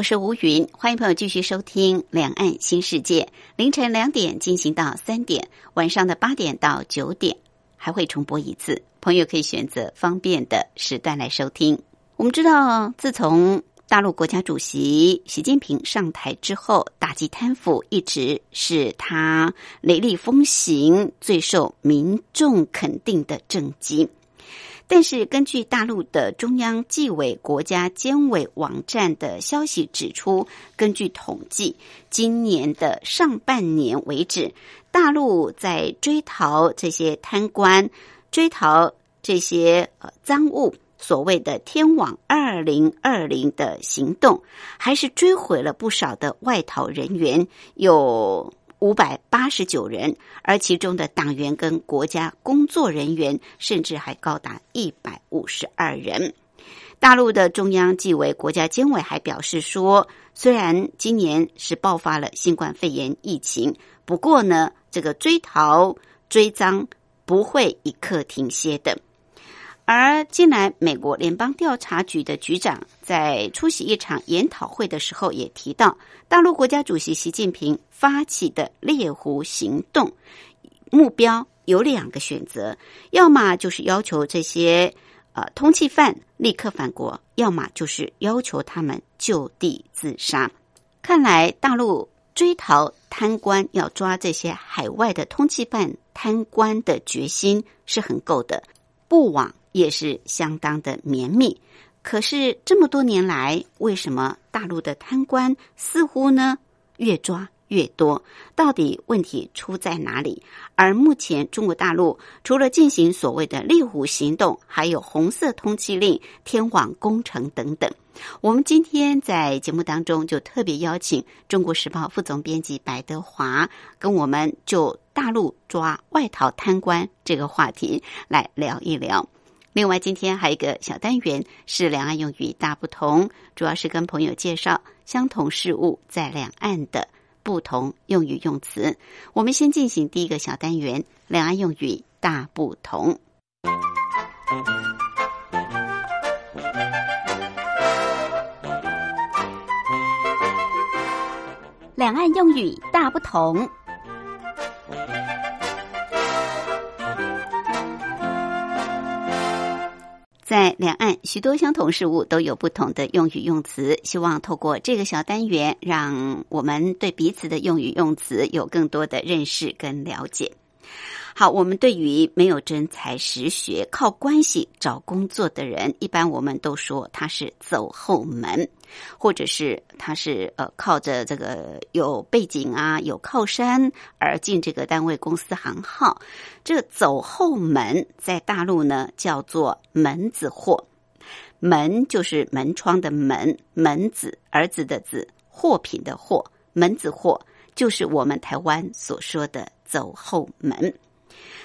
我是吴云，欢迎朋友继续收听《两岸新世界》，凌晨两点进行到三点，晚上的八点到九点还会重播一次，朋友可以选择方便的时段来收听。我们知道，自从大陆国家主席习近平上台之后，打击贪腐一直是他雷厉风行、最受民众肯定的政绩。但是，根据大陆的中央纪委国家监委网站的消息指出，根据统计，今年的上半年为止，大陆在追逃这些贪官、追逃这些呃赃物，所谓的“天网二零二零”的行动，还是追回了不少的外逃人员，有。五百八十九人，而其中的党员跟国家工作人员甚至还高达一百五十二人。大陆的中央纪委国家监委还表示说，虽然今年是爆发了新冠肺炎疫情，不过呢，这个追逃追赃不会一刻停歇的。而近来，美国联邦调查局的局长在出席一场研讨会的时候，也提到，大陆国家主席习近平发起的猎狐行动目标有两个选择：要么就是要求这些呃通缉犯立刻返国，要么就是要求他们就地自杀。看来，大陆追逃贪官，要抓这些海外的通缉犯贪官的决心是很够的，不枉。也是相当的绵密，可是这么多年来，为什么大陆的贪官似乎呢越抓越多？到底问题出在哪里？而目前中国大陆除了进行所谓的猎狐行动，还有红色通缉令、天网工程等等。我们今天在节目当中就特别邀请《中国时报》副总编辑白德华，跟我们就大陆抓外逃贪官这个话题来聊一聊。另外，今天还有一个小单元是两岸用语大不同，主要是跟朋友介绍相同事物在两岸的不同用语用词。我们先进行第一个小单元：两岸用语大不同。两岸用语大不同。在两岸，许多相同事物都有不同的用语用词。希望透过这个小单元，让我们对彼此的用语用词有更多的认识跟了解。好，我们对于没有真才实学、靠关系找工作的人，一般我们都说他是走后门，或者是他是呃靠着这个有背景啊、有靠山而进这个单位、公司行号。这个走后门在大陆呢叫做门子货，门就是门窗的门，门子儿子的子，货品的货，门子货就是我们台湾所说的走后门。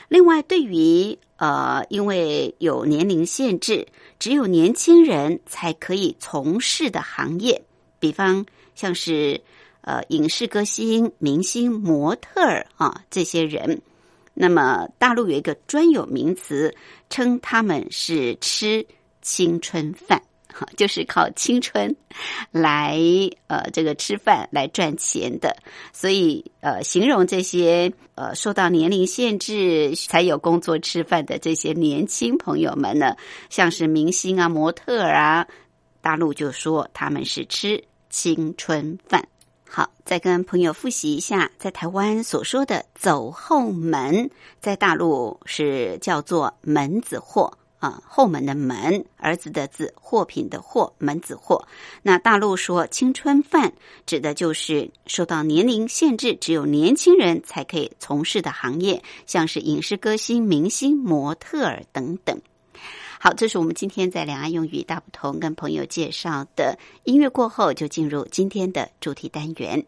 另外，对于呃，因为有年龄限制，只有年轻人才可以从事的行业，比方像是呃影视歌星、明星、模特儿啊这些人，那么大陆有一个专有名词，称他们是吃青春饭。就是靠青春来呃这个吃饭来赚钱的，所以呃形容这些呃受到年龄限制才有工作吃饭的这些年轻朋友们呢，像是明星啊、模特啊，大陆就说他们是吃青春饭。好，再跟朋友复习一下，在台湾所说的走后门，在大陆是叫做门子货。后门的门，儿子的子，货品的货，门子货。那大陆说青春饭，指的就是受到年龄限制，只有年轻人才可以从事的行业，像是影视歌星、明星、模特儿等等。好，这是我们今天在两岸用语大不同跟朋友介绍的音乐过后，就进入今天的主题单元。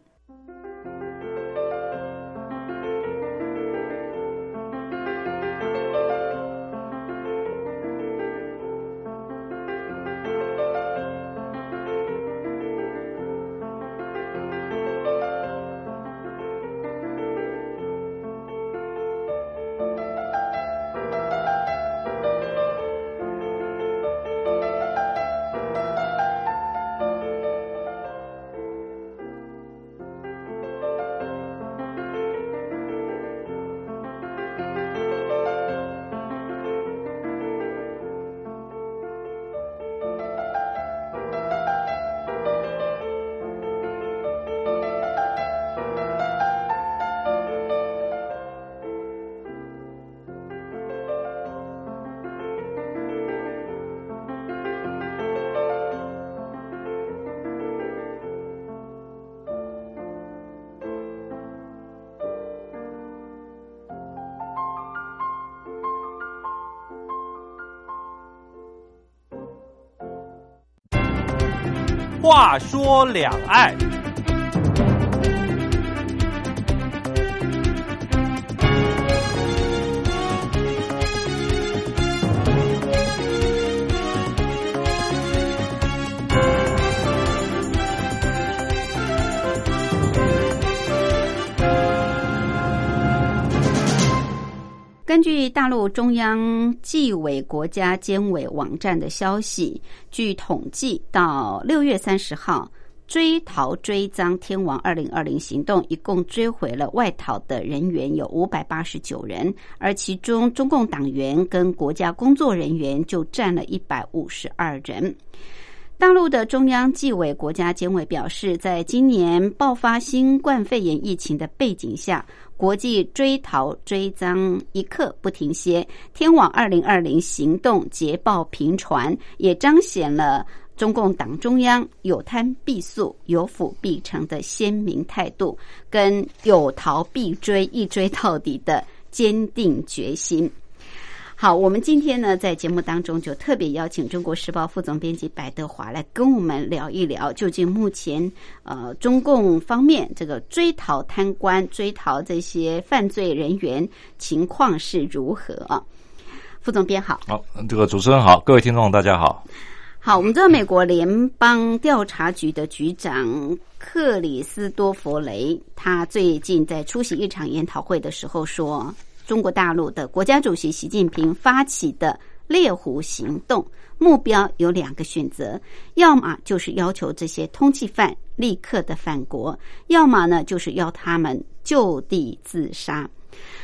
话说两岸。大陆中央纪委国家监委网站的消息，据统计，到六月三十号，追逃追赃天王二零二零行动一共追回了外逃的人员有五百八十九人，而其中中共党员跟国家工作人员就占了一百五十二人。大陆的中央纪委国家监委表示，在今年爆发新冠肺炎疫情的背景下，国际追逃追赃一刻不停歇，天网二零二零行动捷报频传，也彰显了中共党中央有贪必诉、有腐必惩的鲜明态度，跟有逃必追、一追到底的坚定决心。好，我们今天呢，在节目当中就特别邀请《中国时报》副总编辑白德华来跟我们聊一聊，究竟目前呃中共方面这个追逃贪官、追逃这些犯罪人员情况是如何啊？副总编好，好，这个主持人好，各位听众大家好。好，我们知道美国联邦调查局的局长克里斯多弗雷，他最近在出席一场研讨会的时候说。中国大陆的国家主席习近平发起的猎狐行动，目标有两个选择：要么就是要求这些通缉犯立刻的返国，要么呢就是要他们就地自杀。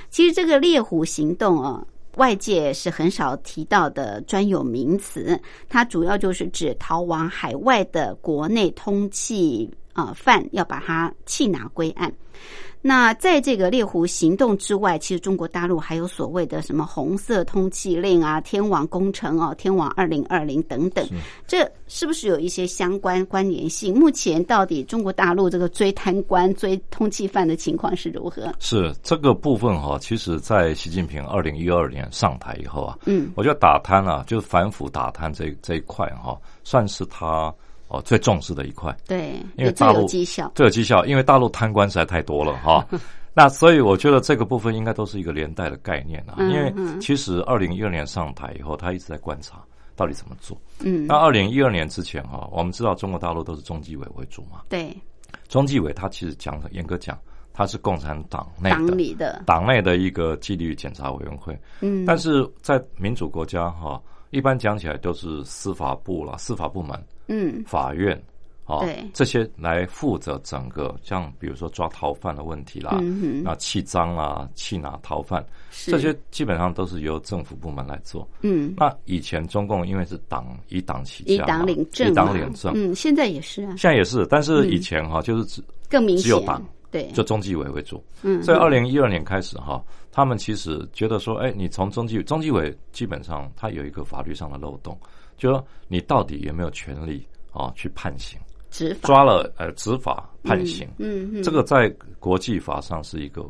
其实这个猎狐行动啊，外界是很少提到的专有名词，它主要就是指逃往海外的国内通缉啊犯，要把他缉拿归案。那在这个猎狐行动之外，其实中国大陆还有所谓的什么红色通缉令啊、天网工程哦、天网二零二零等等，这是不是有一些相关关联性？目前到底中国大陆这个追贪官、追通缉犯的情况是如何？是这个部分哈，其实，在习近平二零一二年上台以后啊，嗯，我觉得打贪啊，就是反腐打贪这这一块哈，算是他。哦，最重视的一块，对，因为大陆绩效，最有绩效，因为大陆贪官实在太多了哈。那所以我觉得这个部分应该都是一个连带的概念啊。因为其实二零一二年上台以后，他一直在观察到底怎么做。嗯，那二零一二年之前哈，我们知道中国大陆都是中纪委为主嘛。对，中纪委他其实讲严格讲，他是共产党内党里的党内的一个纪律检查委员会。嗯，但是在民主国家哈，一般讲起来都是司法部了，司法部门。嗯，法院。啊，这些来负责整个，像比如说抓逃犯的问题啦，那弃赃啊、弃拿逃犯，这些基本上都是由政府部门来做。嗯，那以前中共因为是党以党起家，以党领政，以党领政。嗯，现在也是啊，现在也是，但是以前哈就是只更明显，只有党对，就中纪委为主。嗯，所以二零一二年开始哈，他们其实觉得说，哎，你从中纪中纪委基本上它有一个法律上的漏洞，就说你到底有没有权利啊去判刑？执法。抓了呃执法判刑，嗯嗯，这个在国际法上是一个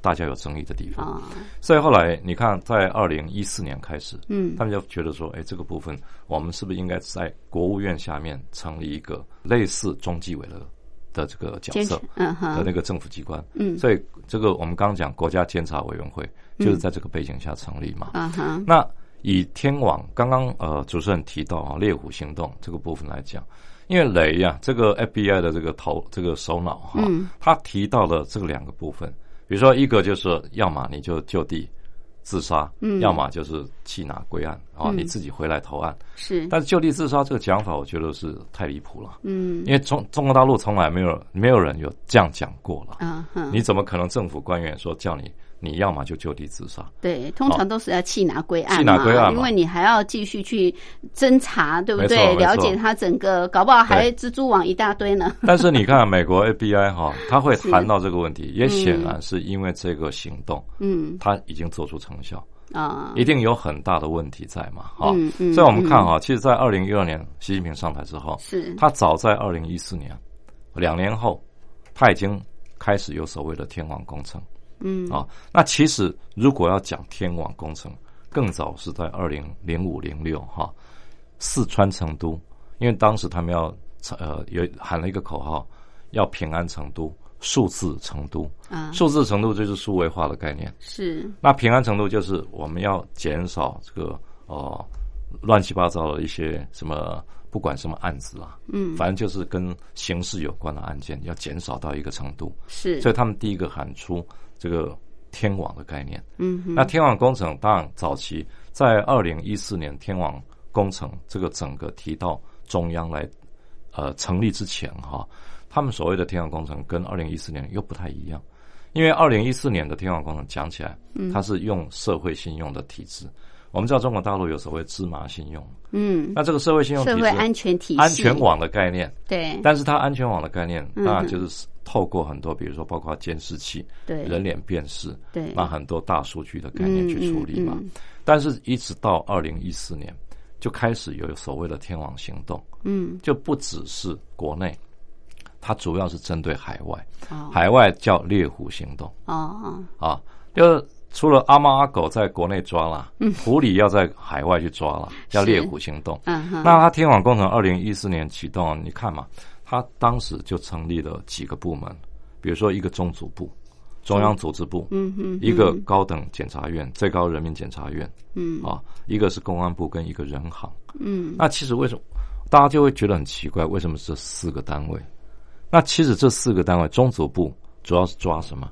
大家有争议的地方。啊，所以后来你看，在二零一四年开始，嗯。他们就觉得说，哎，这个部分我们是不是应该在国务院下面成立一个类似中纪委的的这个角色嗯的哼，那个政府机关？嗯。所以这个我们刚刚讲国家监察委员会就是在这个背景下成立嘛。嗯哼，那以天网刚刚呃主持人提到啊猎虎行动这个部分来讲，因为雷呀、这个 FBI 的这个头这个首脑哈，嗯。他提到了这两个部分，比如说一个就是要么你就就地自杀，嗯。要么就是弃拿归案啊，嗯。你自己回来投案。是，但是就地自杀这个讲法，我觉得是太离谱了，嗯。因为中中国大陆从来没有没有人有这样讲过了。嗯哼，你怎么可能政府官员说叫你你要么就就地自杀？对，通常都是要弃拿归案弃拿归案嘛。因为你还要继续去侦查，对不对？了解他整个，搞不好还蜘蛛网一大堆呢。但是你看美国 FBI 哈，他会谈到这个问题，也显然是因为这个行动，嗯。他已经做出成效，啊，一定有很大的问题在嘛，哈、嗯嗯所以我们看哈，其实，在二零一二年习近平上台之后，是，他早在二零一四年，两年后，他已经开始有所谓的天网工程嗯啊。那其实如果要讲天网工程，更早是在二零零五零六哈，四川成都，因为当时他们要呃有喊了一个口号，要平安成都，数字成都，啊，数字成都就是数位化的概念。是，那平安程度就是我们要减少这个哦乱七八糟的一些什么，不管什么案子啊，嗯反正就是跟刑事有关的案件要减少到一个程度。是，所以他们第一个喊出这个天网的概念。嗯哼，那天网工程当然早期在二零一四年天网工程这个整个提到中央来呃成立之前哈，他们所谓的天网工程跟二零一四年又不太一样，因为二零一四年的天网工程讲起来，它是用社会信用的体制。我们知道中国大陆有所谓芝麻信用，嗯，那这个社会信用社会安全体系，安全网的概念，对。但是它安全网的概念，嗯。当然就是透过很多，比如说包括监视器、对。人脸辨识，对，那很多大数据的概念去处理嘛。但是，一直到二零一四年，就开始有所谓的天网行动，嗯，就不只是国内，它主要是针对海外，哦。海外叫猎虎行动。哦，啊，就是除了阿猫阿狗在国内抓了，狐狸要在海外去抓了，要猎虎行动。嗯哼，那它天网工程二零一四年启动，你看嘛，它当时就成立了几个部门，比如说一个中组部、中央组织部，嗯哼，一个高等检察院、最高人民检察院嗯啊，一个是公安部跟一个人行。嗯那其实为什么大家就会觉得很奇怪？为什么这四个单位？那其实这四个单位，中组部主要是抓什么？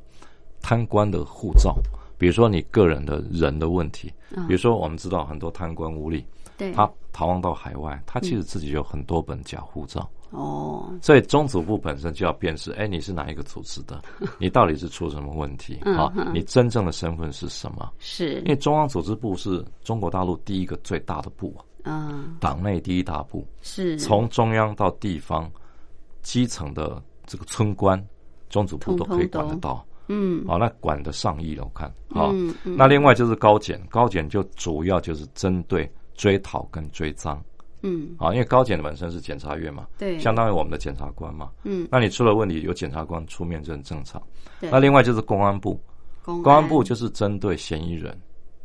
贪官的护照，比如说你个人的人的问题，比如说我们知道很多贪官污吏，对，他逃亡到海外，他其实自己有很多本假护照，哦，所以中组部本身就要辨识，哎，你是哪一个组织的？你到底是出什么问题嗯啊嗯？你真正的身份是什么？是因，为中央组织部是中国大陆第一个最大的部，啊，党内第一大部，是从中央到地方，基层的这个村官，中组部都可以管得到。嗯好，那管得上亿了，我看好。嗯嗯那另外就是高检，高检就主要就是针对追讨跟追赃嗯，啊，因为高检本身是检察院嘛，对，相当于我们的检察官嘛。嗯，那你出了问题，有检察官出面这很正常。对那另外就是公安部，公公安部就是针对嫌疑人。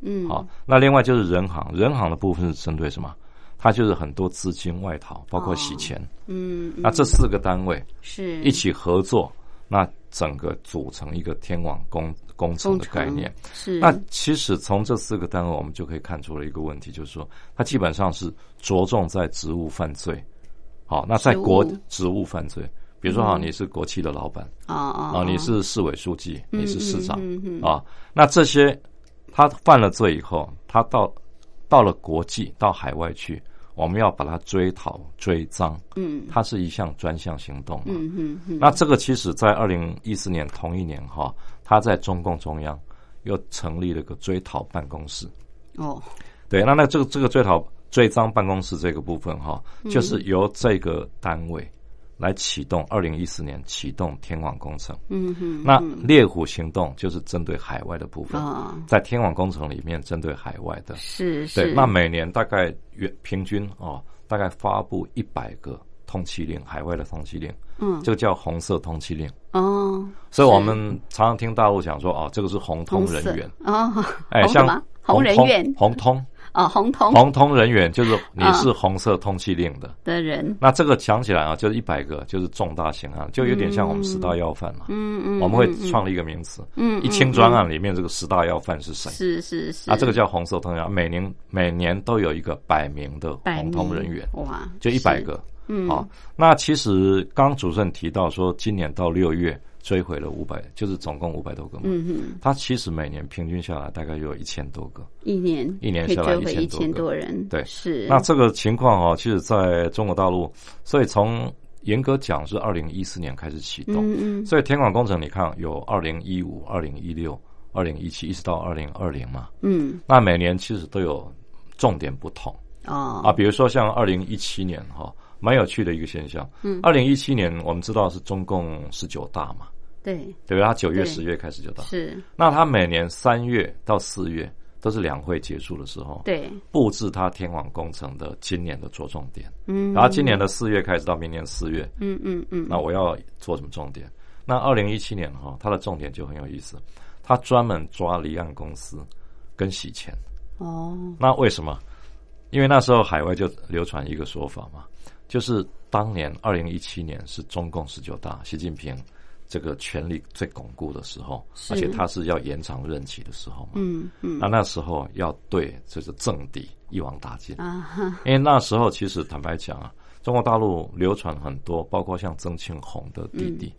嗯好，那另外就是人行，人行的部分是针对什么？它就是很多资金外逃，包括洗钱。嗯，嗯那这四个单位是一起合作，那整个组成一个天网工工程的概念。是。那其实从这四个单位，我们就可以看出了一个问题，就是说，它基本上是着重在职务犯罪。好，那在国职务犯罪，比如说哈，嗯。你是国企的老板哦哦啊，你是市委书记，嗯你是市长啊，那这些他犯了罪以后，他到到了国际到海外去，我们要把它追讨追赃，嗯它是一项专项行动嘛。嗯嗯嗯，那这个其实，在二零一四年同一年哈，他在中共中央又成立了个追讨办公室。哦对，那那这个这个追讨追赃办公室这个部分哈，嗯就是由这个单位来启动二零一四年启动天网工程。嗯哼，那猎虎行动就是针对海外的部分，哦，在天网工程里面针对海外的。是对，是，那每年大概约平均哦，大概发布一百个通缉令，海外的通缉令，嗯。这个叫红色通缉令。哦，所以我们常常听大陆讲说，哦，这个是红通人员，哦，哎，像红人员。红通哦，红通红通人员就是你嗯是红色通缉令的。的人，那这个讲起来啊，就是一百个，就是重大刑案，就有点像我们十大要犯嘛。嗯嗯，我们会嗯创立一个名词，嗯一清专案里面这个十大要犯是谁？是是是，啊，这个叫红色通缉，每年每年都有一个百名的百红通人员，哇，就一百是，个。嗯，啊，那其实刚主持人提到说，今年到六月追回了五百，就是总共五百多个嘛。嗯哼，它其实每年平均下来大概有一千多个。一年一年下来一1000多千多人，对。是，那这个情况哦，其实在中国大陆，所以从严格讲是二零一四年开始启动，嗯嗯。所以天管工程你看有二零一五、二零一六、二零一七，一直到二零二零嘛。嗯，那每年其实都有重点不同。哦，啊，比如说像二零一七年哈、蛮有趣的一个现象。嗯。二零一七年我们知道是中共十九大嘛，对，对不对？他九月、十月开始就到，是，那他每年三月到四月都是两会结束的时候，对，布置他天网工程的今年的着重点。嗯，然后今年的四月开始到明年四月，嗯嗯嗯，那我要做什么重点？那二零一七年哈，他的重点就很有意思，他专门抓离岸公司跟洗钱。哦，那为什么？因为那时候海外就流传一个说法嘛，就是当年二零一七年是中共十九大，习近平这个权力最巩固的时候，而且他是要延长任期的时候嘛。嗯嗯。那那时候要对这个政敌一网打尽，啊。哈，因为那时候其实坦白讲啊，中国大陆流传很多，包括像曾庆红的弟弟。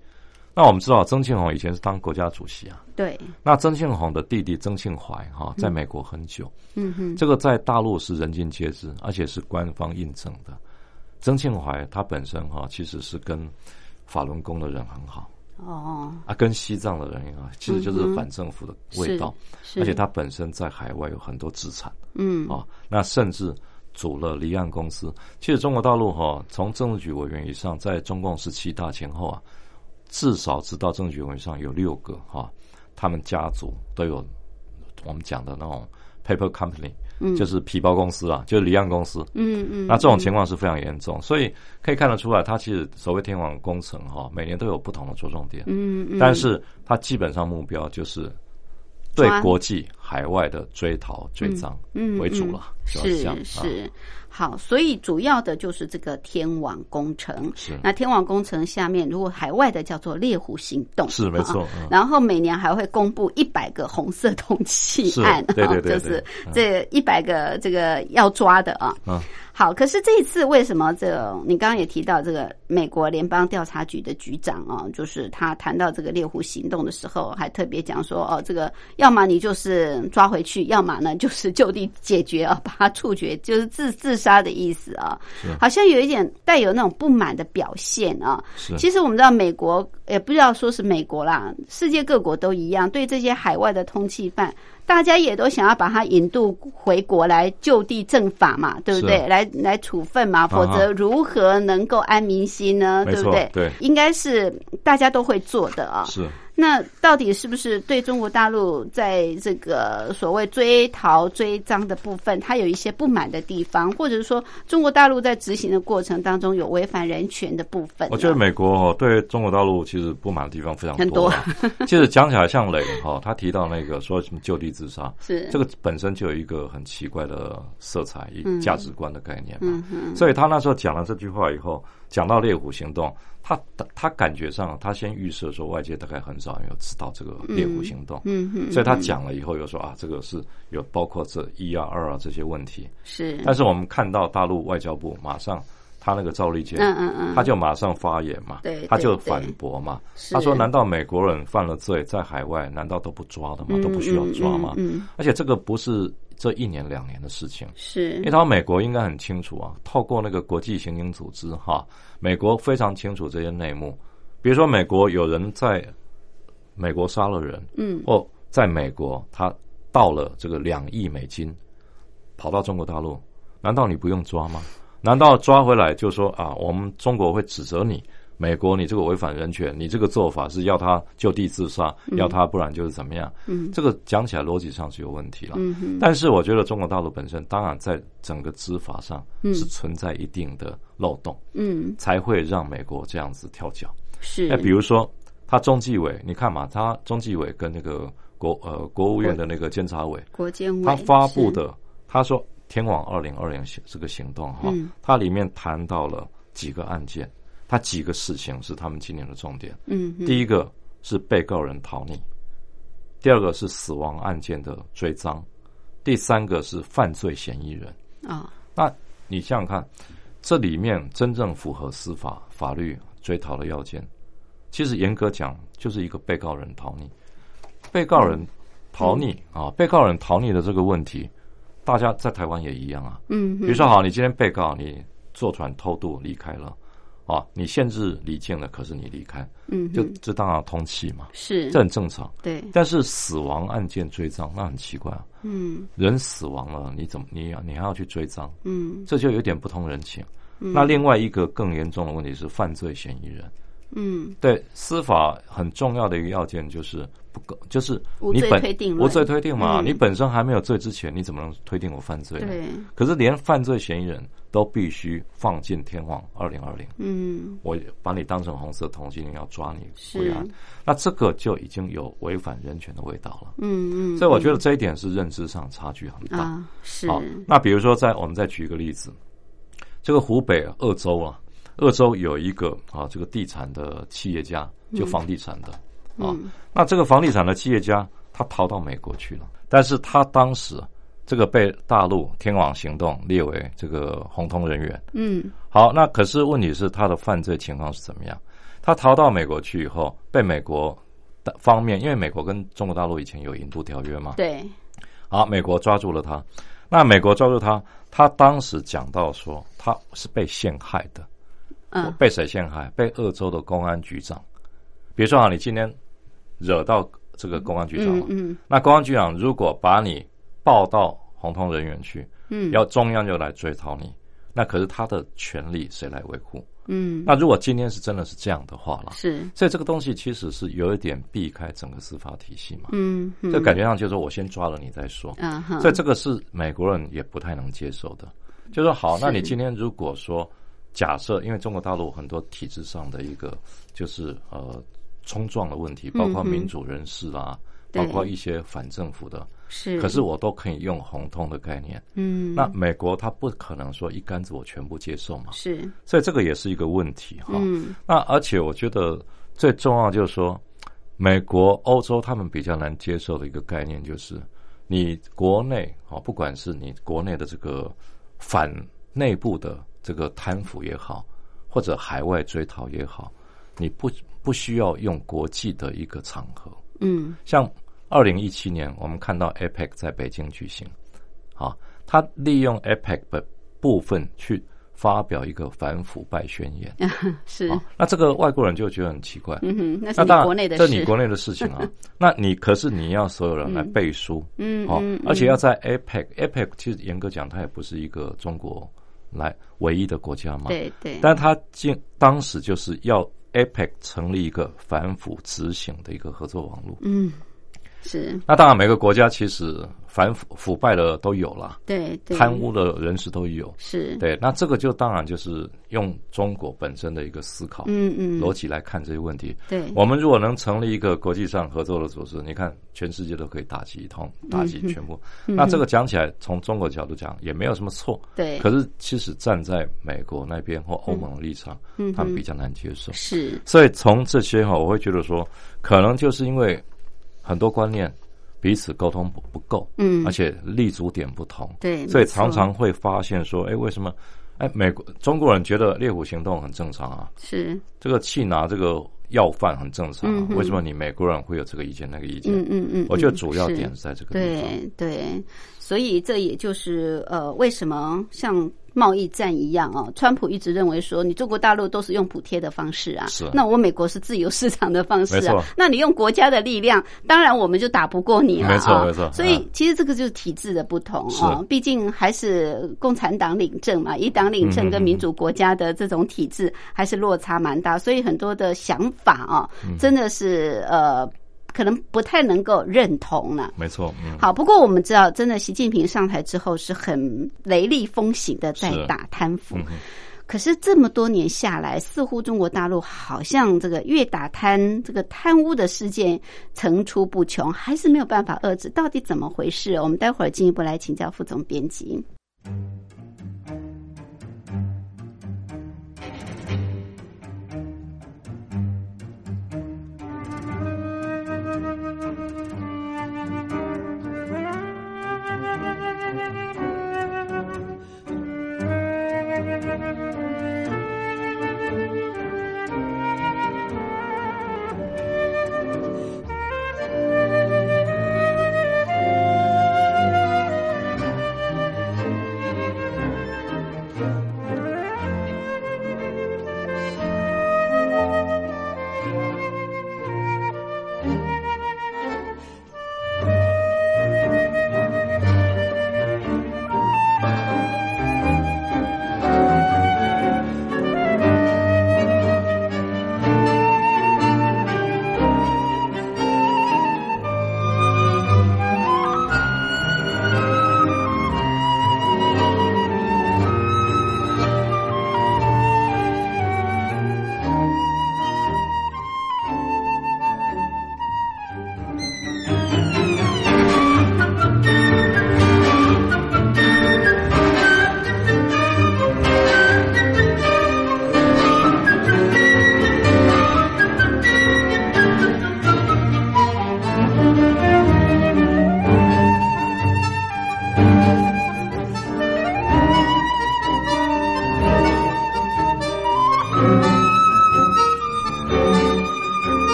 那我们知道，曾庆红以前是当国家主席啊。对，那曾庆红的弟弟曾庆怀哈，在美国很久，嗯哼，这个在大陆是人尽皆知，而且是官方印证的。曾庆怀他本身哈，其实是跟法轮功的人很好哦，啊，跟西藏的人啊，其实就是反政府的味道，是，而且他本身在海外有很多资产。嗯啊，那甚至组了离岸公司。其实中国大陆哈、从政治局委员以上，在中共十七大前后啊，至少知道政治局委员上有六个哈、他们家族都有我们讲的那种 paper company，、就是皮包公司啊，就是离岸公司。嗯嗯，那这种情况是非常严重，所以可以看得出来，它其实所谓天网工程哈、每年都有不同的着重点，嗯嗯，但是它基本上目标就是对国际海外的追逃追赃嗯为主了，是啊。是。好，所以主要的就是这个天网工程。是那天网工程下面，如果海外的叫做猎狐行动，是没错然后每年还会公布一百个红色通缉案，是对对对啊就是这一百个这个要抓的啊。嗯好，可是这一次为什么这个你刚刚也提到这个美国联邦调查局的局长啊，就是他谈到这个猎狐行动的时候，还特别讲说哦，这个要么你就是抓回去，要么呢就是就地解决啊，把它处决，就是自自杀的意思啊，好像有一点带有那种不满的表现啊。其实我们知道美国也不知道说是美国啦，世界各国都一样，对这些海外的通缉犯，大家也都想要把他引渡回国来就地正法嘛，对不对？来来处分嘛，否则如何能够安民心呢？对不对？对应该是大家都会做的啊。是那到底是不是对中国大陆在这个所谓追逃追赃的部分，它有一些不满的地方，或者是说中国大陆在执行的过程当中有违反人权的部分？我觉得美国哦对中国大陆其实不满的地方非常很多。其实讲起来像雷哈，他提到那个说什么就地自杀，是这个本身就有一个很奇怪的色彩、嗯价值观的概念嘛。嗯嗯所以他那时候讲了这句话以后，讲到猎虎行动，他他感觉上他先预设说外界大概很少人有知道这个猎虎行动，嗯嗯，所以他讲了以后又说啊，这个是有包括这一啊二啊这些问题。是，但是我们看到大陆外交部马上他那个赵立坚，嗯嗯嗯他就马上发言嘛，对他就反驳嘛，他说难道美国人犯了罪在海外难道都不抓的吗？都不需要抓吗？而且这个不是这一年两年的事情。是因为他美国应该很清楚啊，透过那个国际刑警组织哈，美国非常清楚这些内幕。比如说，美国有人在美国杀了人，嗯，或在美国他盗了这个两亿美金，跑到中国大陆，难道你不用抓吗？难道抓回来就说啊，我们中国会指责你美国你这个违反人权，你这个做法是要他就地自杀，要他不然就是怎么样？嗯，这个讲起来逻辑上是有问题了。但是我觉得中国大陆本身当然在整个执法上是存在一定的漏洞，嗯，才会让美国这样子跳脚。是。那比如说，他中纪委，你看嘛，他中纪委跟那个国呃国务院的那个监察委，国监委，他发布的，他说天网二零二零这个行动哈，它里面谈到了几个案件。他几个事情是他们今年的重点。嗯，第一个是被告人逃匿，第二个是死亡案件的追赃，第三个是犯罪嫌疑人。啊，那你想想看，这里面真正符合司法法律追逃的要件，其实严格讲就是一个被告人逃匿。被告人逃匿啊，被告人逃匿的这个问题，大家在台湾也一样啊。嗯，比如说，好，你今天被告你坐船偷渡离开了。啊，你限制离境了，可是你离开，嗯，就这当然通气嘛，是，这很正常。对，但是死亡案件追赃那很奇怪啊，嗯，人死亡了，你怎么你你还要去追赃？嗯，这就有点不通人情。那另外一个更严重的问题是犯罪嫌疑人，嗯，对，司法很重要的一个要件就是不够，就是无罪推定，无罪推定嘛，你本身还没有罪之前，你怎么能推定我犯罪？对，可是连犯罪嫌疑人。都必须放进天网二零二零。嗯，我把你当成红色通缉，要抓你归案，那这个就已经有违反人权的味道了。嗯嗯，所以我觉得这一点是认知上差距很大。啊，是。好，那比如说，在我们再举一个例子，这个湖北鄂州啊，鄂州有一个啊，这个地产的企业家，就房地产的啊，那这个房地产的企业家他逃到美国去了，但是他当时。这个被大陆天网行动列为这个红通人员。嗯，好，那可是问题是他的犯罪情况是怎么样？他逃到美国去以后，被美国的方面，因为美国跟中国大陆以前有引渡条约嘛。对。好，美国抓住了他。那美国抓住他，他当时讲到说他是被陷害的。嗯。被谁陷害？被鄂州的公安局长。比如说啊，你今天惹到这个公安局长了。嗯。那公安局长如果把你报到红通人员去，嗯，要中央就来追讨你，那可是他的权利谁来维护？嗯，那如果今天是真的是这样的话了，是，所以这个东西其实是有一点避开整个司法体系嘛，嗯，这感觉上就是说我先抓了你再说，嗯哼，所以这个是美国人也不太能接受的，就说好，那你今天如果说假设，因为中国大陆很多体制上的一个就是呃冲撞的问题，包括民主人士啦，包括一些反政府的。是，可是我都可以用红通的概念。嗯，那美国它不可能说一竿子我全部接受嘛。是，所以这个也是一个问题哈。嗯，那而且我觉得最重要就是说，美国、欧洲他们比较难接受的一个概念就是，你国内啊，不管是你国内的这个反内部的这个贪腐也好，或者海外追逃也好，你不不需要用国际的一个场合。嗯，像。二零一七年，我们看到 APEC 在北京举行，啊，他利用 APEC 的部分去发表一个反腐败宣言，是。那这个外国人就觉得很奇怪，嗯哼，那是你国内的事，这你国内的事情啊。那你可是你要所有人来背书，嗯，好，而且要在 APEC，APEC 其实严格讲，它也不是一个中国来唯一的国家嘛，对对。但他进当时就是要 APEC 成立一个反腐执行的一个合作网络，嗯。是，那当然，每个国家其实反腐腐败的都有了，对，贪污的人士都有，是对。那这个就当然就是用中国本身的一个思考，嗯嗯，逻辑来看这些问题。对，我们如果能成立一个国际上合作的组织，你看全世界都可以打击一通，打击全部。那这个讲起来，从中国角度讲也没有什么错，对。可是其实站在美国那边或欧盟的立场，嗯，他们比较难接受。是，所以从这些哈，我会觉得说，可能就是因为。很多观念彼此沟通不不够，嗯，而且立足点不同，对，所以常常会发现说，哎，为什么？哎，美国中国人觉得猎虎行动很正常啊，是。这个气拿这个要饭很正常啊，为什么你美国人会有这个意见那个意见？嗯嗯嗯，我觉得主要点是在这个地方，对对，所以这也就是呃，为什么像。贸易战一样哦。川普一直认为说，你中国大陆都是用补贴的方式啊，是。那我美国是自由市场的方式啊，那你用国家的力量，当然我们就打不过你了没错啊没错所以嗯。其实这个就是体制的不同啊哦，毕竟还是共产党领政嘛，一党领政跟民主国家的这种体制还是落差蛮大，所以很多的想法啊，嗯。真的是呃，可能不太能够认同了。没错，嗯，好，不过我们知道，真的习近平上台之后是很雷厉风行的在打贪腐。可是这么多年下来，似乎中国大陆好像这个越打贪，这个贪污的事件层出不穷，还是没有办法遏制。到底怎么回事？我们待会儿进一步来请教副总编辑。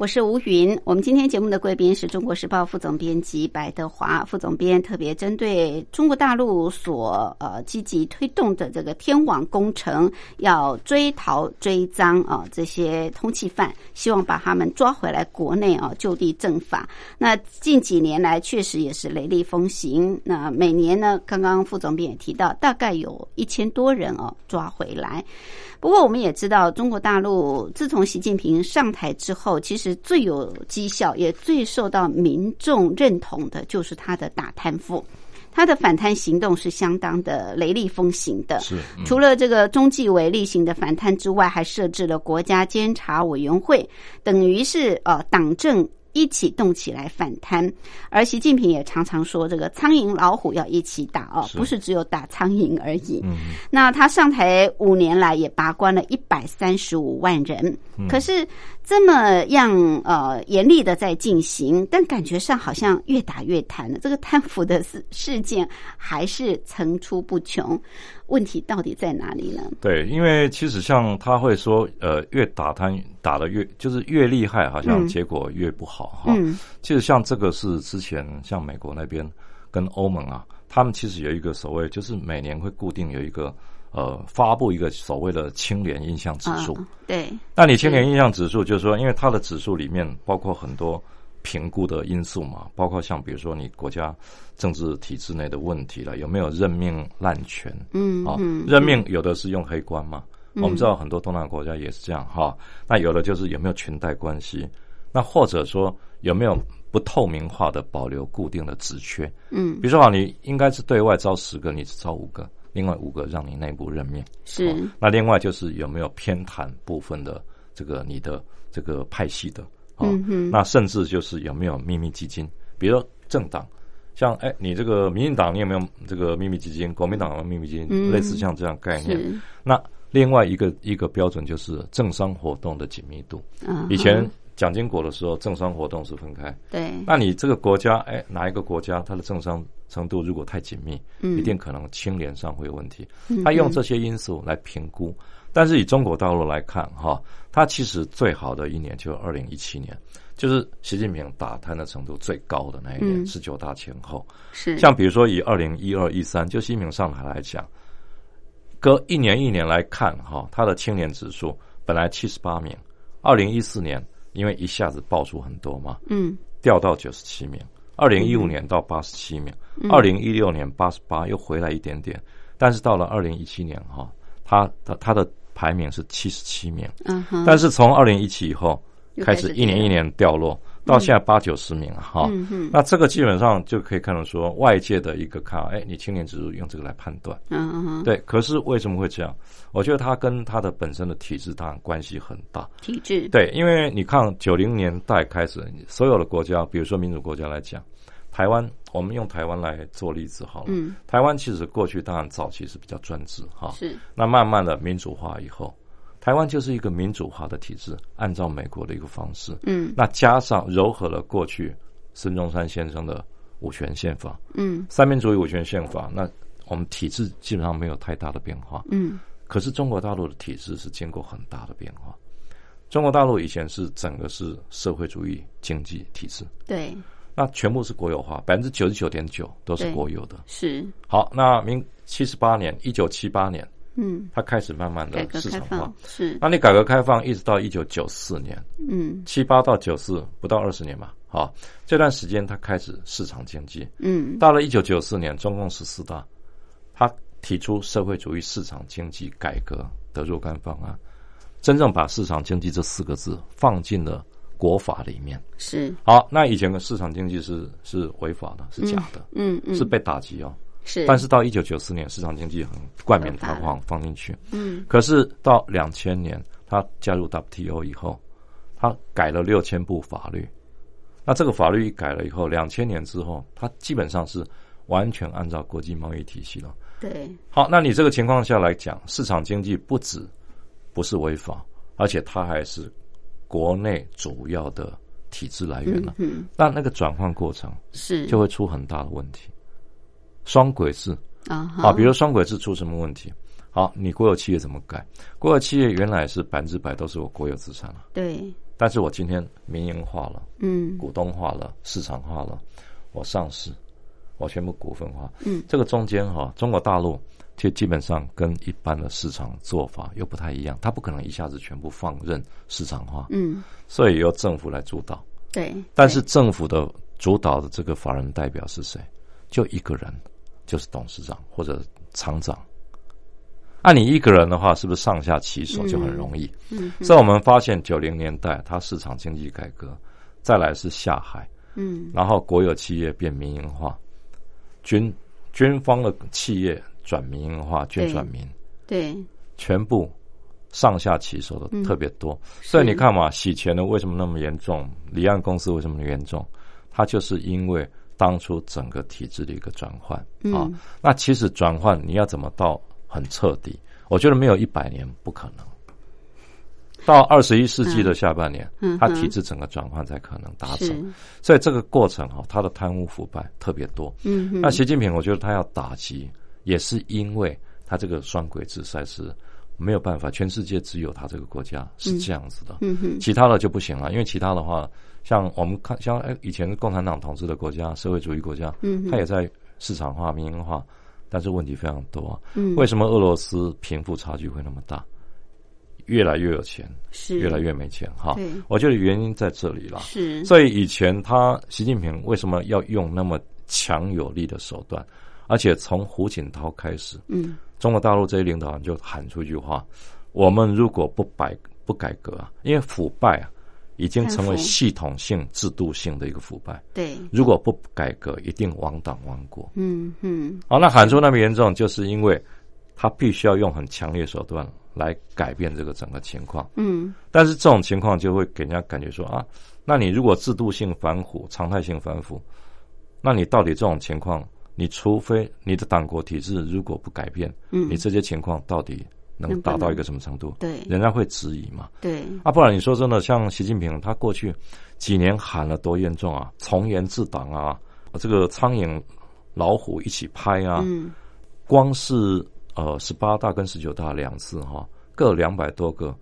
我是吴云。我们今天节目的贵宾是中国时报副总编辑白德华副总编，特别针对中国大陆所呃积极推动的这个天网工程，要追逃追赃啊这些通缉犯，希望把他们抓回来国内啊就地正法。那近几年来确实也是雷厉风行。那每年呢，刚刚副总编也提到，大概有一千多人哦抓回来。不过我们也知道，中国大陆自从习近平上台之后，其实最有绩效也最受到民众认同的，就是他的打贪腐，他的反贪行动是相当的雷厉风行的。是，除了这个中纪委例行的反贪之外，还设置了国家监察委员会，等于是呃党政。一起动起来反贪，而习近平也常常说，这个苍蝇老虎要一起打哦，不是只有打苍蝇而已。那他上台五年来也拔关了一百三十五万人，可是这么样呃严厉的在进行，但感觉上好像越打越贪了。这个贪腐的事事件还是层出不穷。问题到底在哪里呢？对，因为其实像他会说，呃，越打贪打的越就是越厉害，好像结果越不好哈。其实像这个是之前像美国那边跟欧盟啊，他们其实有一个所谓，就是每年会固定有一个呃发布一个所谓的青年印象指数。对，那你青年印象指数就是说，因为它的指数里面包括很多。评估的因素嘛，包括像比如说你国家政治体制内的问题了，有没有任命滥权？嗯，啊，任命有的是用黑官嘛，我们知道很多东南亚国家也是这样哈。那有的就是有没有裙带关系？那或者说有没有不透明化的保留固定的职缺？嗯，比如说啊，你应该是对外招十个，你只招五个，另外五个让你内部任命。是。那另外就是有没有偏袒部分的这个你的这个派系的？嗯，那甚至就是有没有秘密基金？比如政党，像哎，你这个民进党，你有没有这个秘密基金？国民党有秘密基金，类似像这样概念。那另外一个一个标准就是政商活动的紧密度。以前蒋经国的时候，政商活动是分开。对，那你这个国家，哎，哪一个国家它的政商程度如果太紧密，一定可能清廉上会有问题。他用这些因素来评估。但是以中国大陆来看，哈，它其实最好的一年就是二零一七年，就是习近平打贪的程度最高的那一年，十九大前后。是像比如说以二零一二一三，就习近平上台来讲，隔一年一年来看，哈，他的清廉指数本来七十八名，二零一四年因为一下子爆出很多嘛，嗯，掉到九十七名，二零一五年到八十七名，二零一六年八十八又回来一点点，但是到了二零一七年，哈，他的他的。排名是七十七名，嗯哼，但是从二零一七以后开始一年一年掉落，到现在八九十名哈，嗯，那这个基本上就可以看到说外界的一个看，哎，你青年指数用这个来判断，嗯嗯，对，可是为什么会这样？我觉得它跟它的本身的体制当然关系很大，体制对，因为你看九零年代开始，所有的国家，比如说民主国家来讲。台湾，我们用台湾来做例子好了。嗯，台湾其实过去当然早期是比较专制哈，是。那慢慢的民主化以后，台湾就是一个民主化的体制，按照美国的一个方式。嗯，那加上糅合了过去孙中山先生的五权宪法。嗯，三民主义五权宪法，那我们体制基本上没有太大的变化。嗯，可是中国大陆的体制是经过很大的变化。中国大陆以前是整个是社会主义经济体制。对。那全部是国有化，百分之九十九点九都是国有的。是好，那明七十八年，一九七八年，嗯，它开始慢慢的市场化。是，那你改革开放一直到一九九四年，嗯，七八到九四不到二十年嘛，好，这段时间它开始市场经济。嗯，到了一九九四年，中共十四大，他提出社会主义市场经济改革的若干方案，真正把市场经济这四个字放进了。国法里面是好，那以前的市场经济是是违法的，是假的，嗯嗯，是被打击哦。是，但是到一九九四年，市场经济很冠冕堂皇放进去，嗯。可是到两千年，他加入 WTO 以后，他改了六千部法律。那这个法律一改了以后，两千年之后，他基本上是完全按照国际贸易体系了。对。好，那你这个情况下来讲，市场经济不止不是违法，而且它还是。国内主要的体制来源了，嗯，那那个转换过程是就会出很大的问题。双轨制啊啊，比如双轨制出什么问题？好，你国有企业怎么改？国有企业原来是百分之百都是我国有资产了，对，但是我今天民营化了，嗯股东化了，市场化了，我上市，我全部股份化。嗯，这个中间哈、中国大陆就基本上跟一般的市场做法又不太一样，它不可能一下子全部放任市场化，嗯，所以由政府来主导。对，但是政府的主导的这个法人代表是谁？就一个人，就是董事长或者厂长。按你一个人的话，是不是上下其手就很容易？嗯所以我们发现九零年代它市场经济改革，再来是下海，嗯然后国有企业变民营化，军军方的企业转民营化，军转民，对，全部上下其手的特别多。所以你看嘛，洗钱的为什么那么严重？离岸公司为什么严重？它就是因为当初整个体制的一个转换啊。嗯那其实转换你要怎么到很彻底？我觉得没有一百年不可能。到二十一世纪的下半年，嗯它体制整个转换才可能达成。是，所以这个过程哈，它的贪污腐败特别多。嗯哼那习近平，我觉得他要打击，也是因为他这个双轨制实在是没有办法，全世界只有他这个国家是这样子的，嗯哼，其他的就不行了。因为其他的话，像我们看，像哎以前共产党统治的国家，社会主义国家，嗯它也在市场化、民营化，但是问题非常多。嗯为什么俄罗斯贫富差距会那么大？越来越有钱，是越来越没钱，哈。我觉得原因在这里了。是，所以以前他习近平为什么要用那么强有力的手段？而且从胡锦涛开始，嗯中国大陆这些领导人就喊出一句话：我们如果不改不改革啊，因为腐败啊已经成为系统性、制度性的一个腐败，对，如果不改革，一定亡党亡国。嗯嗯。好，那喊出那么严重，就是因为他必须要用很强烈手段来改变这个整个情况。嗯。但是这种情况就会给人家感觉说啊，那你如果制度性反腐、常态性反腐，那你到底这种情况，你除非你的党国体制如果不改变，嗯，你这些情况到底能达到一个什么程度？对人家会质疑嘛。对，啊，不然你说真的，像习近平他过去几年喊了多严重啊，从严治党啊，这个苍蝇、老虎一起拍啊，嗯光是呃十八大跟十九大两次哈、各两百多个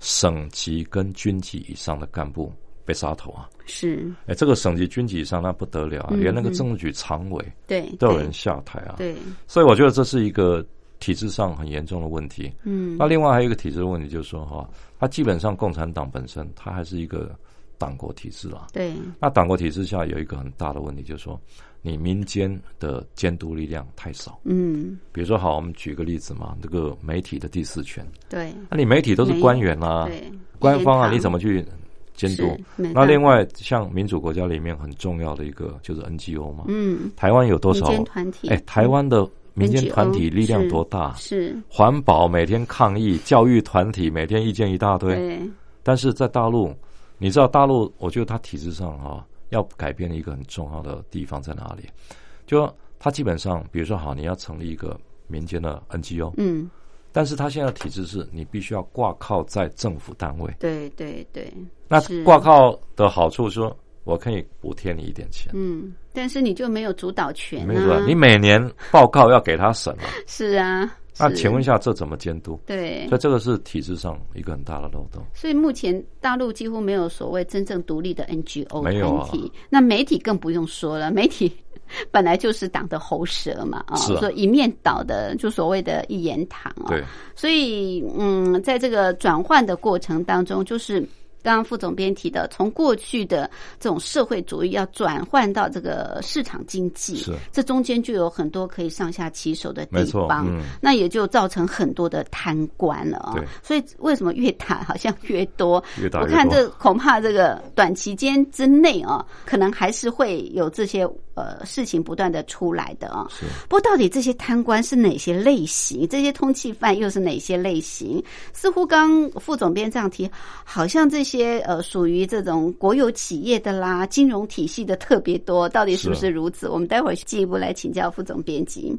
省级跟军级以上的干部被杀头啊！是，哎，这个省级、军级以上那不得了啊，嗯连那个嗯政治局常委对，对都有人下台啊！对，所以我觉得这是一个体制上很严重的问题。嗯。那另外还有一个体制的问题，就是说哈，它基本上共产党本身它还是一个党国体制啦。对，那党国体制下有一个很大的问题，就是说你民间的监督力量太少。嗯。比如说，好，我们举个例子嘛，这个媒体的第四权，对。那、你媒体都是官员啊，对，官方啊，你怎么么去监督？那另，外，像民主国家里面很重要的一个就是 NGO 嘛，嗯，台湾有多少？哎，台湾的民间团体力量多大？是，环保每天抗议，教育团体每天意见一大堆。对，但是在大陆，你知道大陆，我觉得它体制上哈、要改变的一个很重要的地方在哪里？就它基本上，比如说好，你要成立一个民间的 NGO，嗯，但是它现在的体制是你必须要挂靠在政府单位。对对对，那是挂靠的好处说，我可以补贴你一点钱，嗯，但是你就没有主导权没有你每年报告要给他审啊。是啊，那是请问一下，这怎么监督？对所以，这个是体制上一个很大的漏洞。所以目前大陆几乎没有所谓真正独立的 NGO 没有啊那媒体更不用说了，媒体 本来就是党的喉舌嘛，啊所以一面倒的就所谓的一言堂啊，对，所以嗯，在这个转换的过程当中，就是。刚刚副总编提的，从过去的这种社会主义要转换到这个市场经济，是这中间就有很多可以上下其手的地方，嗯那也就造成很多的贪官了啊、对所以为什么越打好像越多？越打越多我看这恐怕这个短期间之内啊，可能还是会有这些呃事情不断的出来的啊。是不过到底这些贪官是哪些类型？这些通缉犯又是哪些类型？似乎刚副总编这样提，好像这些呃属于这种国有企业的啦、金融体系的特别多，到底是不是是如此？我们待会儿进一步来请教副总编辑。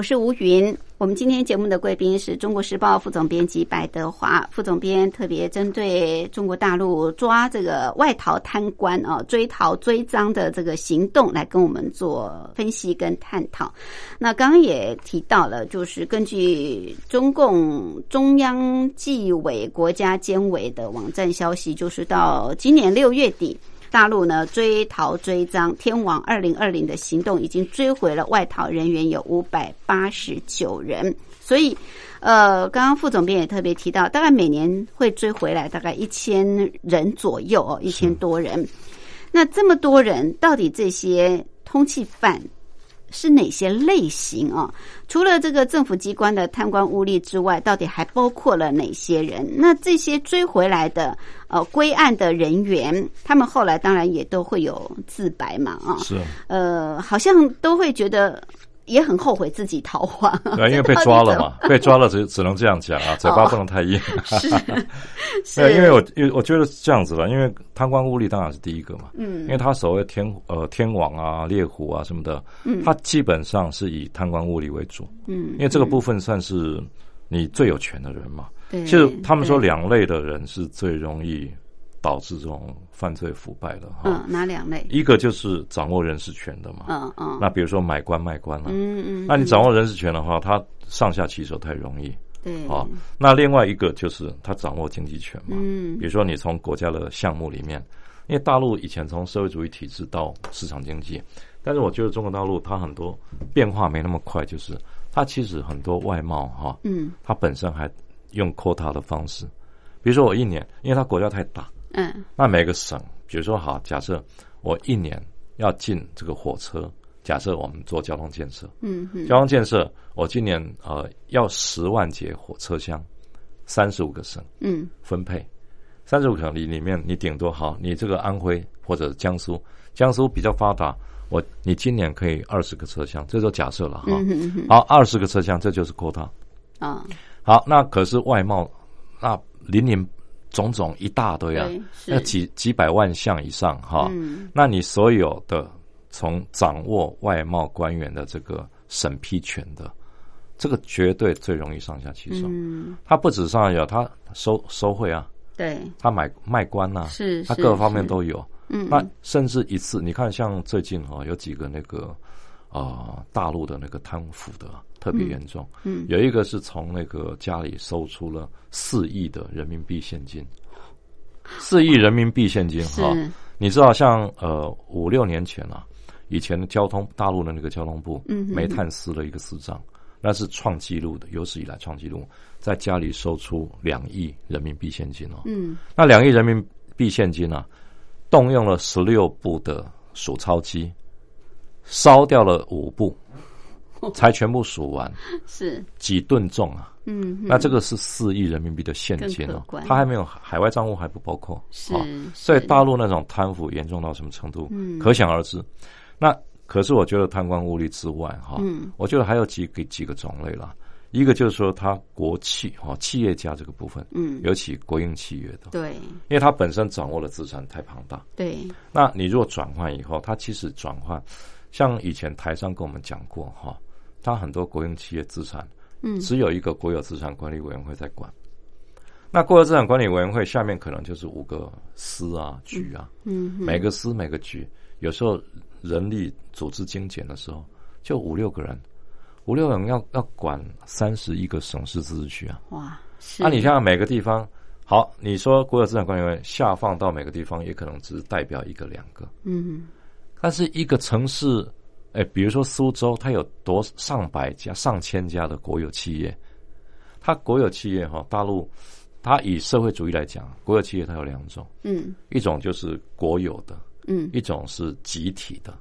我是吴云。我们今天节目的贵宾是中国时报副总编辑白德华副总编，特别针对中国大陆抓这个外逃贪官啊、追逃追赃的这个行动来跟我们做分析跟探讨。那刚刚也提到了，就是根据中共中央纪委国家监委的网站消息，就是到今年六月底。大陆呢追逃追赃，天网二零二零的行动已经追回了外逃人员有五百八十九人，所以，呃，刚刚副总编也特别提到，大概每年会追回来大概一千人左右哦，一千多人。那这么多人，到底这些通缉犯？是哪些类型啊？除了这个政府机关的贪官污吏之外，到底还包括了哪些人？那这些追回来的呃归案的人员，他们后来当然也都会有自白嘛啊？是呃，好像都会觉得。也很后悔自己逃亡，对，因为被抓了嘛，被抓了只只能这样讲啊，嘴巴不能太硬。是，对，因为我因为我觉得是这样子吧，因为贪官污吏当然是第一个嘛，嗯，因为他所谓天呃天王啊、猎虎啊什么的，嗯，他基本上是以贪官污吏为主，嗯，因为这个部分算是你最有权的人嘛，对，其实他们说两类的人是最容易。导致这种犯罪腐败的哈，嗯，哪两类？一个就是掌握人事权的嘛，嗯嗯。那比如说买官卖官了，嗯嗯。那你掌握人事权的话，他上下其手太容易，对。啊，那另外一个就是他掌握经济权嘛，嗯。比如说你从国家的项目里面，因为大陆以前从社会主义体制到市场经济，但是我觉得中国大陆它很多变化没那么快，就是它其实很多外贸哈，嗯，它本身还用 quota 的方式，比如说我一年，因为它国家太大。嗯，那每个省，比如说好，假设我一年要进这个火车，假设我们做交通建设，嗯嗯，交通建设，我今年呃要十万节火车厢，三十五个省，嗯，分配。三十五个里里面，你顶多好，你这个安徽或者江苏，江苏比较发达，我你今年可以二十个车厢，这就假设了哈，好，二十个车厢，这就是 quota 啊，好，那可是外贸，那零零。种种一大堆啊，那几几百万项以上哈，那你所有的从掌握外贸官员的这个审批权的，这个绝对最容易上下其手。嗯。他不止上下有，他收收贿啊，对，他买卖官呐，是，他各方面都有。嗯，那甚至一次，你看像最近哈，有几个那个啊大陆的那个贪腐的。特别严重，嗯，有一个是从那个家里搜出了四亿的人民币现金，四亿人民币现金哈，你知道像呃五六年前啊，以前的交通大陆的那个交通部，嗯，煤炭司的一个司长，那是创纪录的，有史以来创纪录，在家里搜出两亿人民币现金哦，嗯，那两亿人民币现金啊，动用了十六部的数钞机，烧掉了五部。才全部数完，是几吨重啊？嗯，那这个是四亿人民币的现金哦，它还没有海外账户还不包括，是，所以大陆那种贪腐严重到什么程度？嗯，可想而知。那可是我觉得贪官污吏之外，哈，嗯，我觉得还有几个几个种类了。一个就是说，他国企哈企业家这个部分，嗯，尤其国营企业的，对，因为他本身掌握的资产太庞大，对。那你如果转换以后，他其实转换，像以前台商跟我们讲过哈。他很多国营企业资产，嗯，只有一个国有资产管理委员会在管。那国有资产管理委员会下面可能就是五个司啊、局啊，嗯，每个司每个局，有时候人力组织精简的时候，就五六个人，五六人要要管三十一个省市自治区啊。哇，那你像每个地方，好，你说国有资产管理委员会下放到每个地方，也可能只是代表一个两个，嗯，但是一个城市。哎，比如说苏州，它有多上百家、上千家的国有企业。它国有企业哈，大陆它以社会主义来讲，国有企业它有两种，嗯，一种就是国有的，嗯，一种是集体的，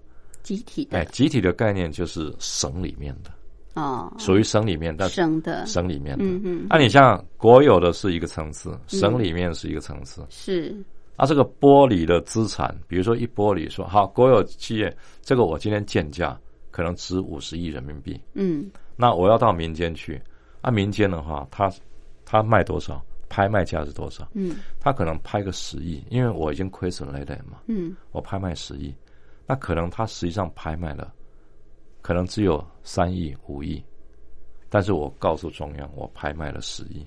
集体的。哎，集体的概念就是省里面的，哦，属于省里面，但省的省里面的，嗯嗯。那你像国有的是一个层次，省里面是一个层次，是。啊，这个剥离的资产，比如说一剥离说好，国有企业这个我今天建价可能值五十亿人民币，嗯，那我要到民间去，啊，民间的话，他他卖多少，拍卖价是多少，嗯，他可能拍个十亿，因为我已经亏损累累嘛，嗯，我拍卖十亿，那可能他实际上拍卖了，可能只有三亿五亿，但是我告诉中央，我拍卖了十亿，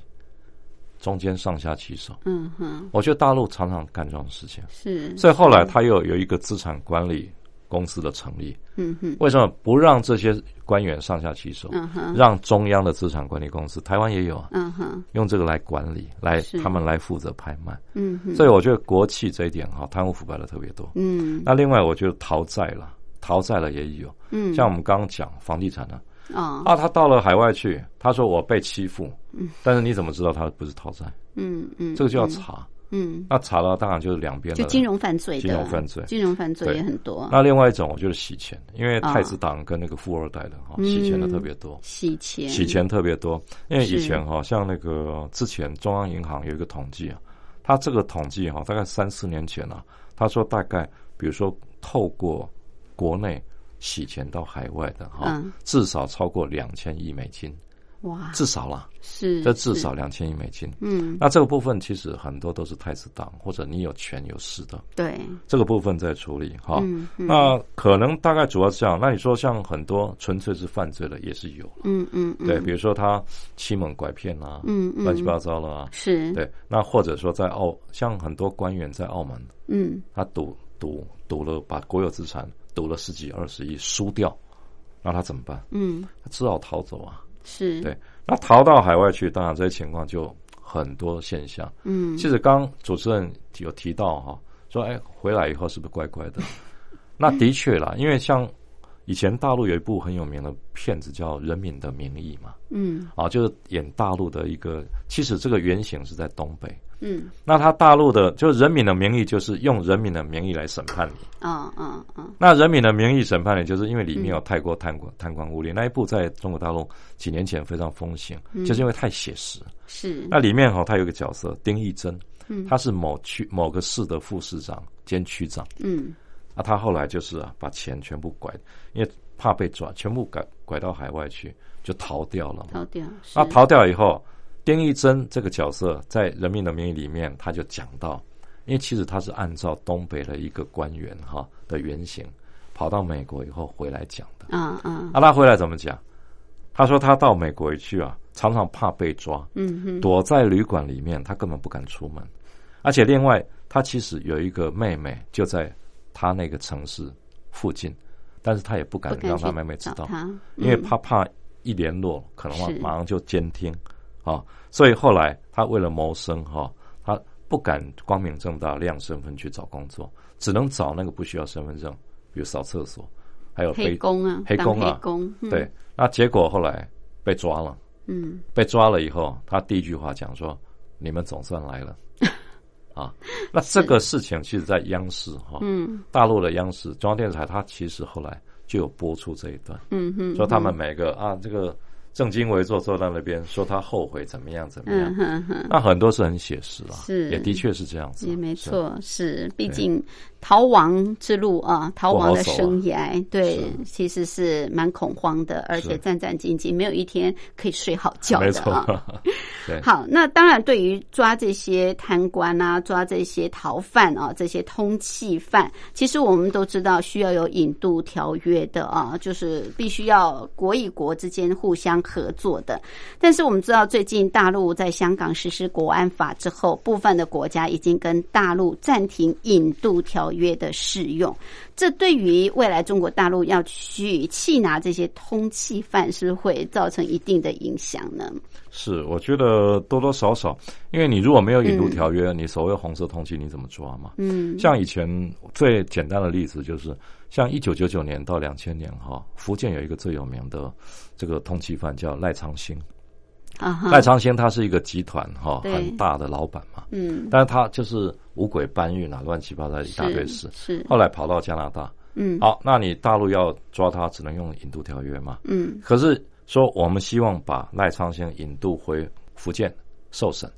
中间上下其手。嗯哼，我觉得大陆常常干这种事情，是，所以后来他又有一个资产管理公司的成立。嗯哼，为什么不让这些官员上下其手？嗯哼，让中央的资产管理公司，台湾也有啊，嗯哼，用这个来管理，来他们来负责拍卖。嗯哼，所以我觉得国企这一点哈，贪污腐败的特别多。嗯。那另外，我觉得逃债了，逃债了也有，嗯，像我们刚刚讲房地产呢，哦，啊，他到了海外去，他说我被欺负，嗯。但是你怎么知道他不是逃债？嗯嗯，这个就要查。嗯，那查了当然就是两边的就金融犯罪，金融犯罪。金融犯罪也很多，那另外一种，我就是洗钱，因为啊太子党跟那个富二代的哈，嗯。洗钱的特别多。洗钱，洗钱特别多，因为以前哈，像那个之前中央银行有一个统计啊，他这个统计哈，大概三四年前啊，他说大概比如说透过国内洗钱到海外的哈，嗯。至少超过两千亿美金，哇，至少啦，是，这至少两千亿美金。嗯，那这个部分其实很多都是太子党或者你有权有势的。对，这个部分在处理哈。嗯嗯。那可能大概主要是这样。那你说像很多纯粹是犯罪的也是有，嗯嗯嗯，对，比如说他欺蒙拐骗啊，嗯嗯。乱七八糟了啊，是，对。那或者说在澳，像很多官员在澳门，嗯。他赌赌赌了，把国有资产赌了十几二十亿输掉，那他怎么办？嗯他只好逃走啊。是，对，那逃到海外去，当然这些情况就很多现象。嗯其实刚主持人有提到哈，说哎回来以后是不是乖乖的？那的确啦，因为像以前大陆有一部很有名的片子叫《人民的名义》嘛，嗯啊，就是演大陆的一个，其实这个原型是在东北。嗯那他大陆的就是《人民的名义》，就是用人民的名义来审判你。啊啊啊，那《人民的名义》审判你，就是因为里面有太过贪官贪官污吏。那一部在中国大陆几年前非常风行，就是因为太写实。是，那里面哈、他有一个角色丁义珍，嗯他是某区某个市的副市长兼区长。嗯啊，他后来就是啊，把钱全部拐，因为怕被抓，全部拐拐到海外去，就逃掉了嘛。逃掉，是那逃掉以后，丁义珍这个角色在《人民的名义》里面，他就讲到，因为其实他是按照东北的一个官员哈的原型，跑到美国以后回来讲的。啊啊，啊，他回来怎么讲？他说他到美国去啊，常常怕被抓，嗯哼，躲在旅馆里面，他根本不敢出门。而且另外，他其实有一个妹妹就在他那个城市附近，但是他也不敢让他妹妹知道，因为嗯怕怕一联络，可能是马上就监听啊。所以后来他为了谋生哈、他不敢光明正大亮身份去找工作，只能找那个不需要身份证，比如扫厕所，还有黑工啊，黑工啊黑工，嗯对。那结果后来被抓了。嗯被抓了以后，他第一句话讲说：“你们总算来了。”啊，那这个事情其实，在央视哈，嗯大陆的央视中央电视台，它其实后来就有播出这一段，嗯哼，说他们每个啊，这个正襟危坐坐在那边，说他后悔怎么样怎么样。嗯，哼哼，那很多是很写实啊，是。也的确是这样子啊，也没。错，是，毕竟逃亡之路啊，逃亡的生涯，对，其实是蛮恐慌的，而且战战兢兢，没有一天可以睡好觉没错。的啊。，对，好，那当然，对于抓这些贪官啊，抓这些逃犯啊，这些通缉犯，其实我们都知道需要有引渡条约的啊，就是必须要国与国之间互相合作的。但是我们知道，最近大陆在香港实施国安法之后，部分的国家已经跟大陆暂停引渡条约的适用。这对于未来中国大陆要去缉拿这些通缉犯，是会造成一定的影响呢？是，我觉得多多少少，因为你如果没有引渡嗯条约，你所谓红色通缉你怎么抓嘛？嗯像以前最简单的例子就是，像一九九九年到两千年哈，福建有一个最有名的这个通缉犯叫赖昌星。啊，赖昌星他是一个集团哈对很大的老板嘛，嗯。但是他就是五鬼搬运啊，乱七八糟一大堆事。是，后来跑到加拿大，嗯，好，那你大陆要抓他，只能用引渡条约嘛？嗯可是说我们希望把赖昌星引渡回福建受审，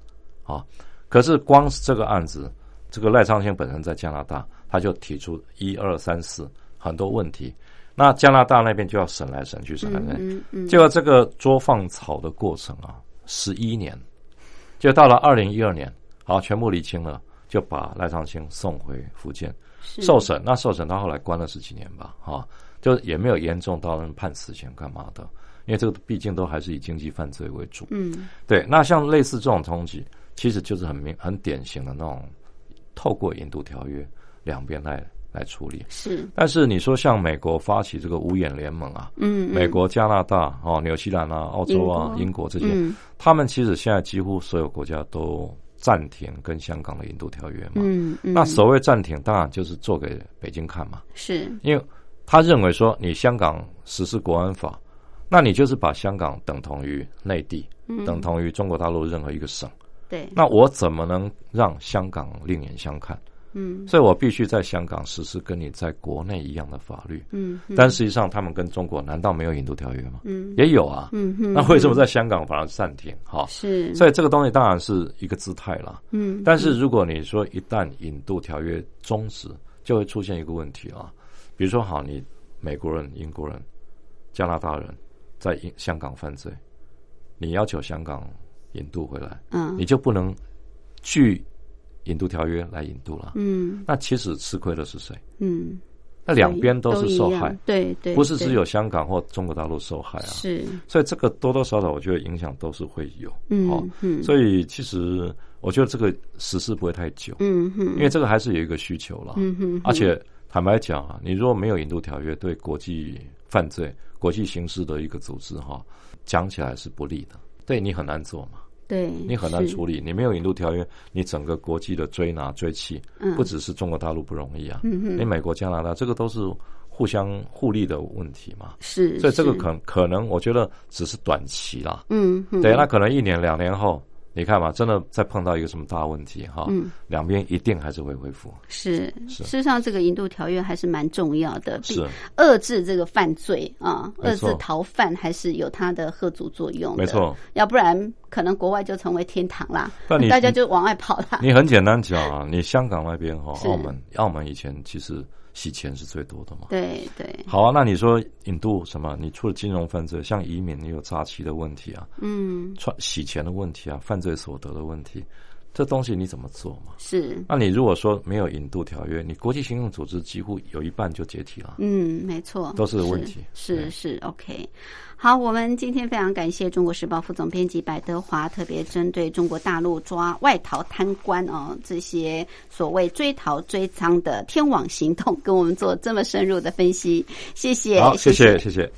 啊，可是光是这个案子，这个赖昌星本身在加拿大，他就提出一二三四很多问题，那加拿大那边就要审来审去，审来审去，嗯嗯，结果这个捉放草的过程啊，十一年，就到了二零一二年，好，全部理清了，就把赖昌星送回福建受审。那受审他后来关了十几年吧，哈、就也没有严重到人判死刑干嘛的，因为这个毕竟都还是以经济犯罪为主。嗯。对，那像类似这种冲击，其实就是很明很典型的那种透过引渡条约两边来来处理。是。但是你说像美国发起这个五眼联盟啊，嗯嗯。美国、加拿大、哦、纽西兰啊、澳洲啊、英英国这些，嗯。他们其实现在几乎所有国家都暂停跟香港的引渡条约嘛。嗯嗯，那所谓暂停，当然就是做给北京看嘛，是。因为他认为说你香港实施国安法，那你就是把香港等同于内地，嗯。等同于中国大陆任何一个省。对。那我怎么能让香港另眼相看？嗯所以我必须在香港实施跟你在国内一样的法律。嗯嗯但实际上，他们跟中国难道没有引渡条约吗？嗯也有啊。嗯嗯，那为什么在香港反而暂停？哈，是所以这个东西当然是一个姿态了。嗯但是如果你说一旦引渡条约终止，就会出现一个问题啊，比如说好，你美国人、英国人、加拿大人在英香港犯罪，你要求香港引渡回来，嗯你就不能据引渡条约来引渡了。嗯。那其实吃亏的是谁？嗯，那两边都是受害，，对对，对不是只有香港或中国大陆受害啊。是。所以这个多多少少，我觉得影响都是会有。嗯哦。嗯，所以其实我觉得这个实施不会太久，嗯哼，因为这个还是有一个需求了。嗯哼，而且坦白讲啊，你如果没有引渡条约，对国际犯罪、国际刑事的一个组织哈，讲起来是不利的，对你很难做嘛，对你很难处理。你没有引渡条约，你整个国际的追拿追弃，嗯不只是中国大陆不容易啊，嗯你美国、加拿大这个都是互相互利的问题嘛。是，所以这个可可能，我觉得只是短期啦。嗯嗯对，那可能一年两年后，你看嘛，真的再碰到一个什么大问题哈，嗯。两边一定还是会恢复。是，是。事实上这个引渡条约还是蛮重要的，是。遏制这个犯罪啊，遏制逃犯还是有它的贺阻作用，没错，要不然可能国外就成为天堂啦，大家就往外跑啦。你很简单讲啊，你香港那边哈，澳门，澳门以前其实洗钱是最多的嘛。对对，好啊，那你说引渡什么？你除了金融犯罪，像移民，你有诈欺的问题啊，嗯，穿洗钱的问题啊，犯罪所得的问题，这东西你怎么做嘛？是，那你如果说没有引渡条约，你国际刑警组织几乎有一半就解体了。嗯，没错，都是问题是是是，OK。好，我们今天非常感谢《中国时报》副总编辑白德华，特别针对中国大陆抓外逃贪官哦，这些所谓追逃追赃的天网行动，跟我们做这么深入的分析。谢谢，好，谢谢谢，谢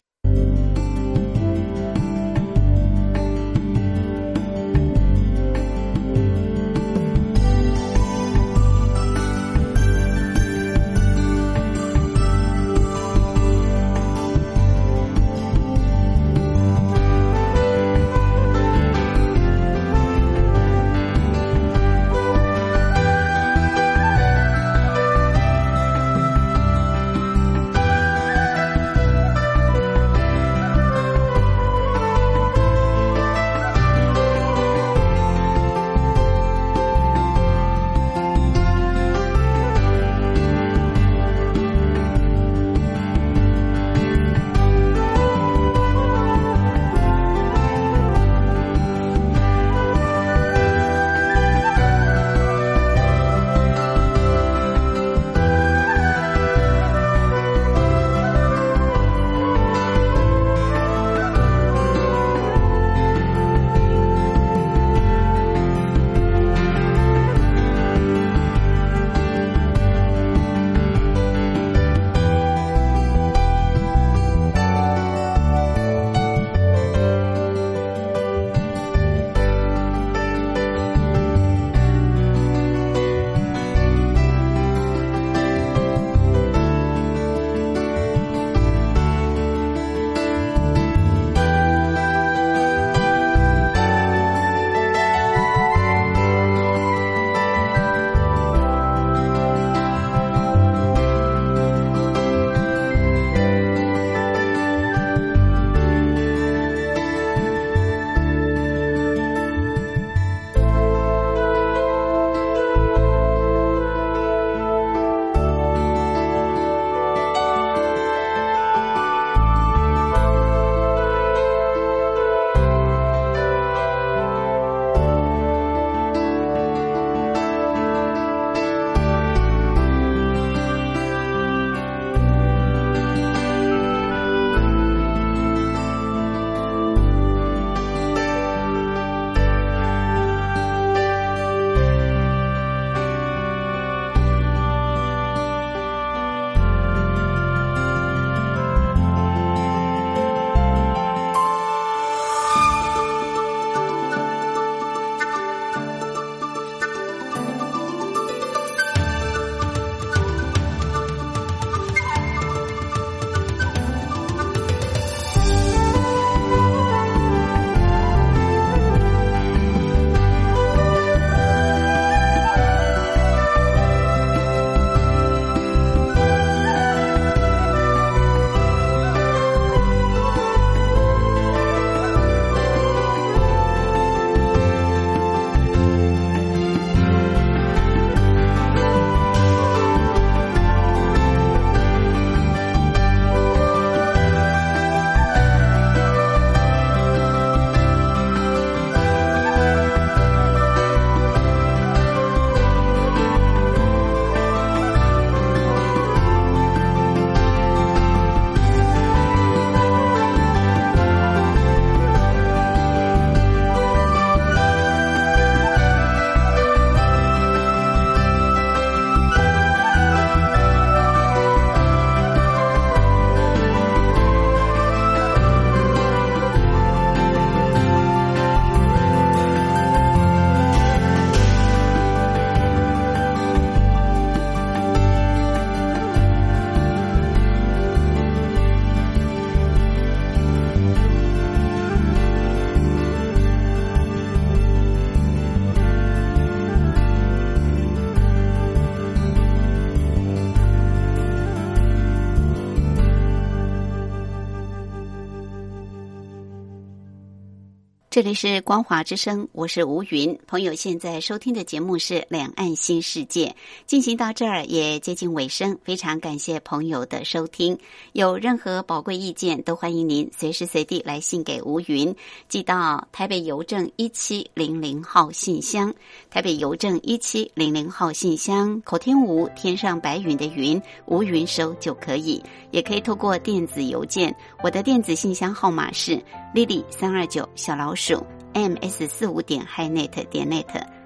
这里是光华之声，我是吴云。朋友现在收听的节目是《两岸新世界》，进行到这儿也接近尾声，非常感谢朋友的收听。有任何宝贵意见，都欢迎您随时随地来信给吴云，寄到台北邮政一七零零号信箱。台北邮政一七零零号信箱，口天吴，天上白云的云，吴云收就可以。也可以透过电子邮件，我的电子信箱号码是 lily 三二九小老鼠。Ms 四五点 hi net 点 net，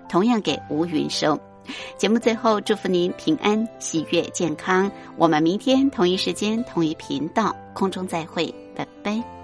同样给吴云收。节目最后祝福您平安、喜悦、健康。我们明天同一时间、同一频道空中再会，拜拜。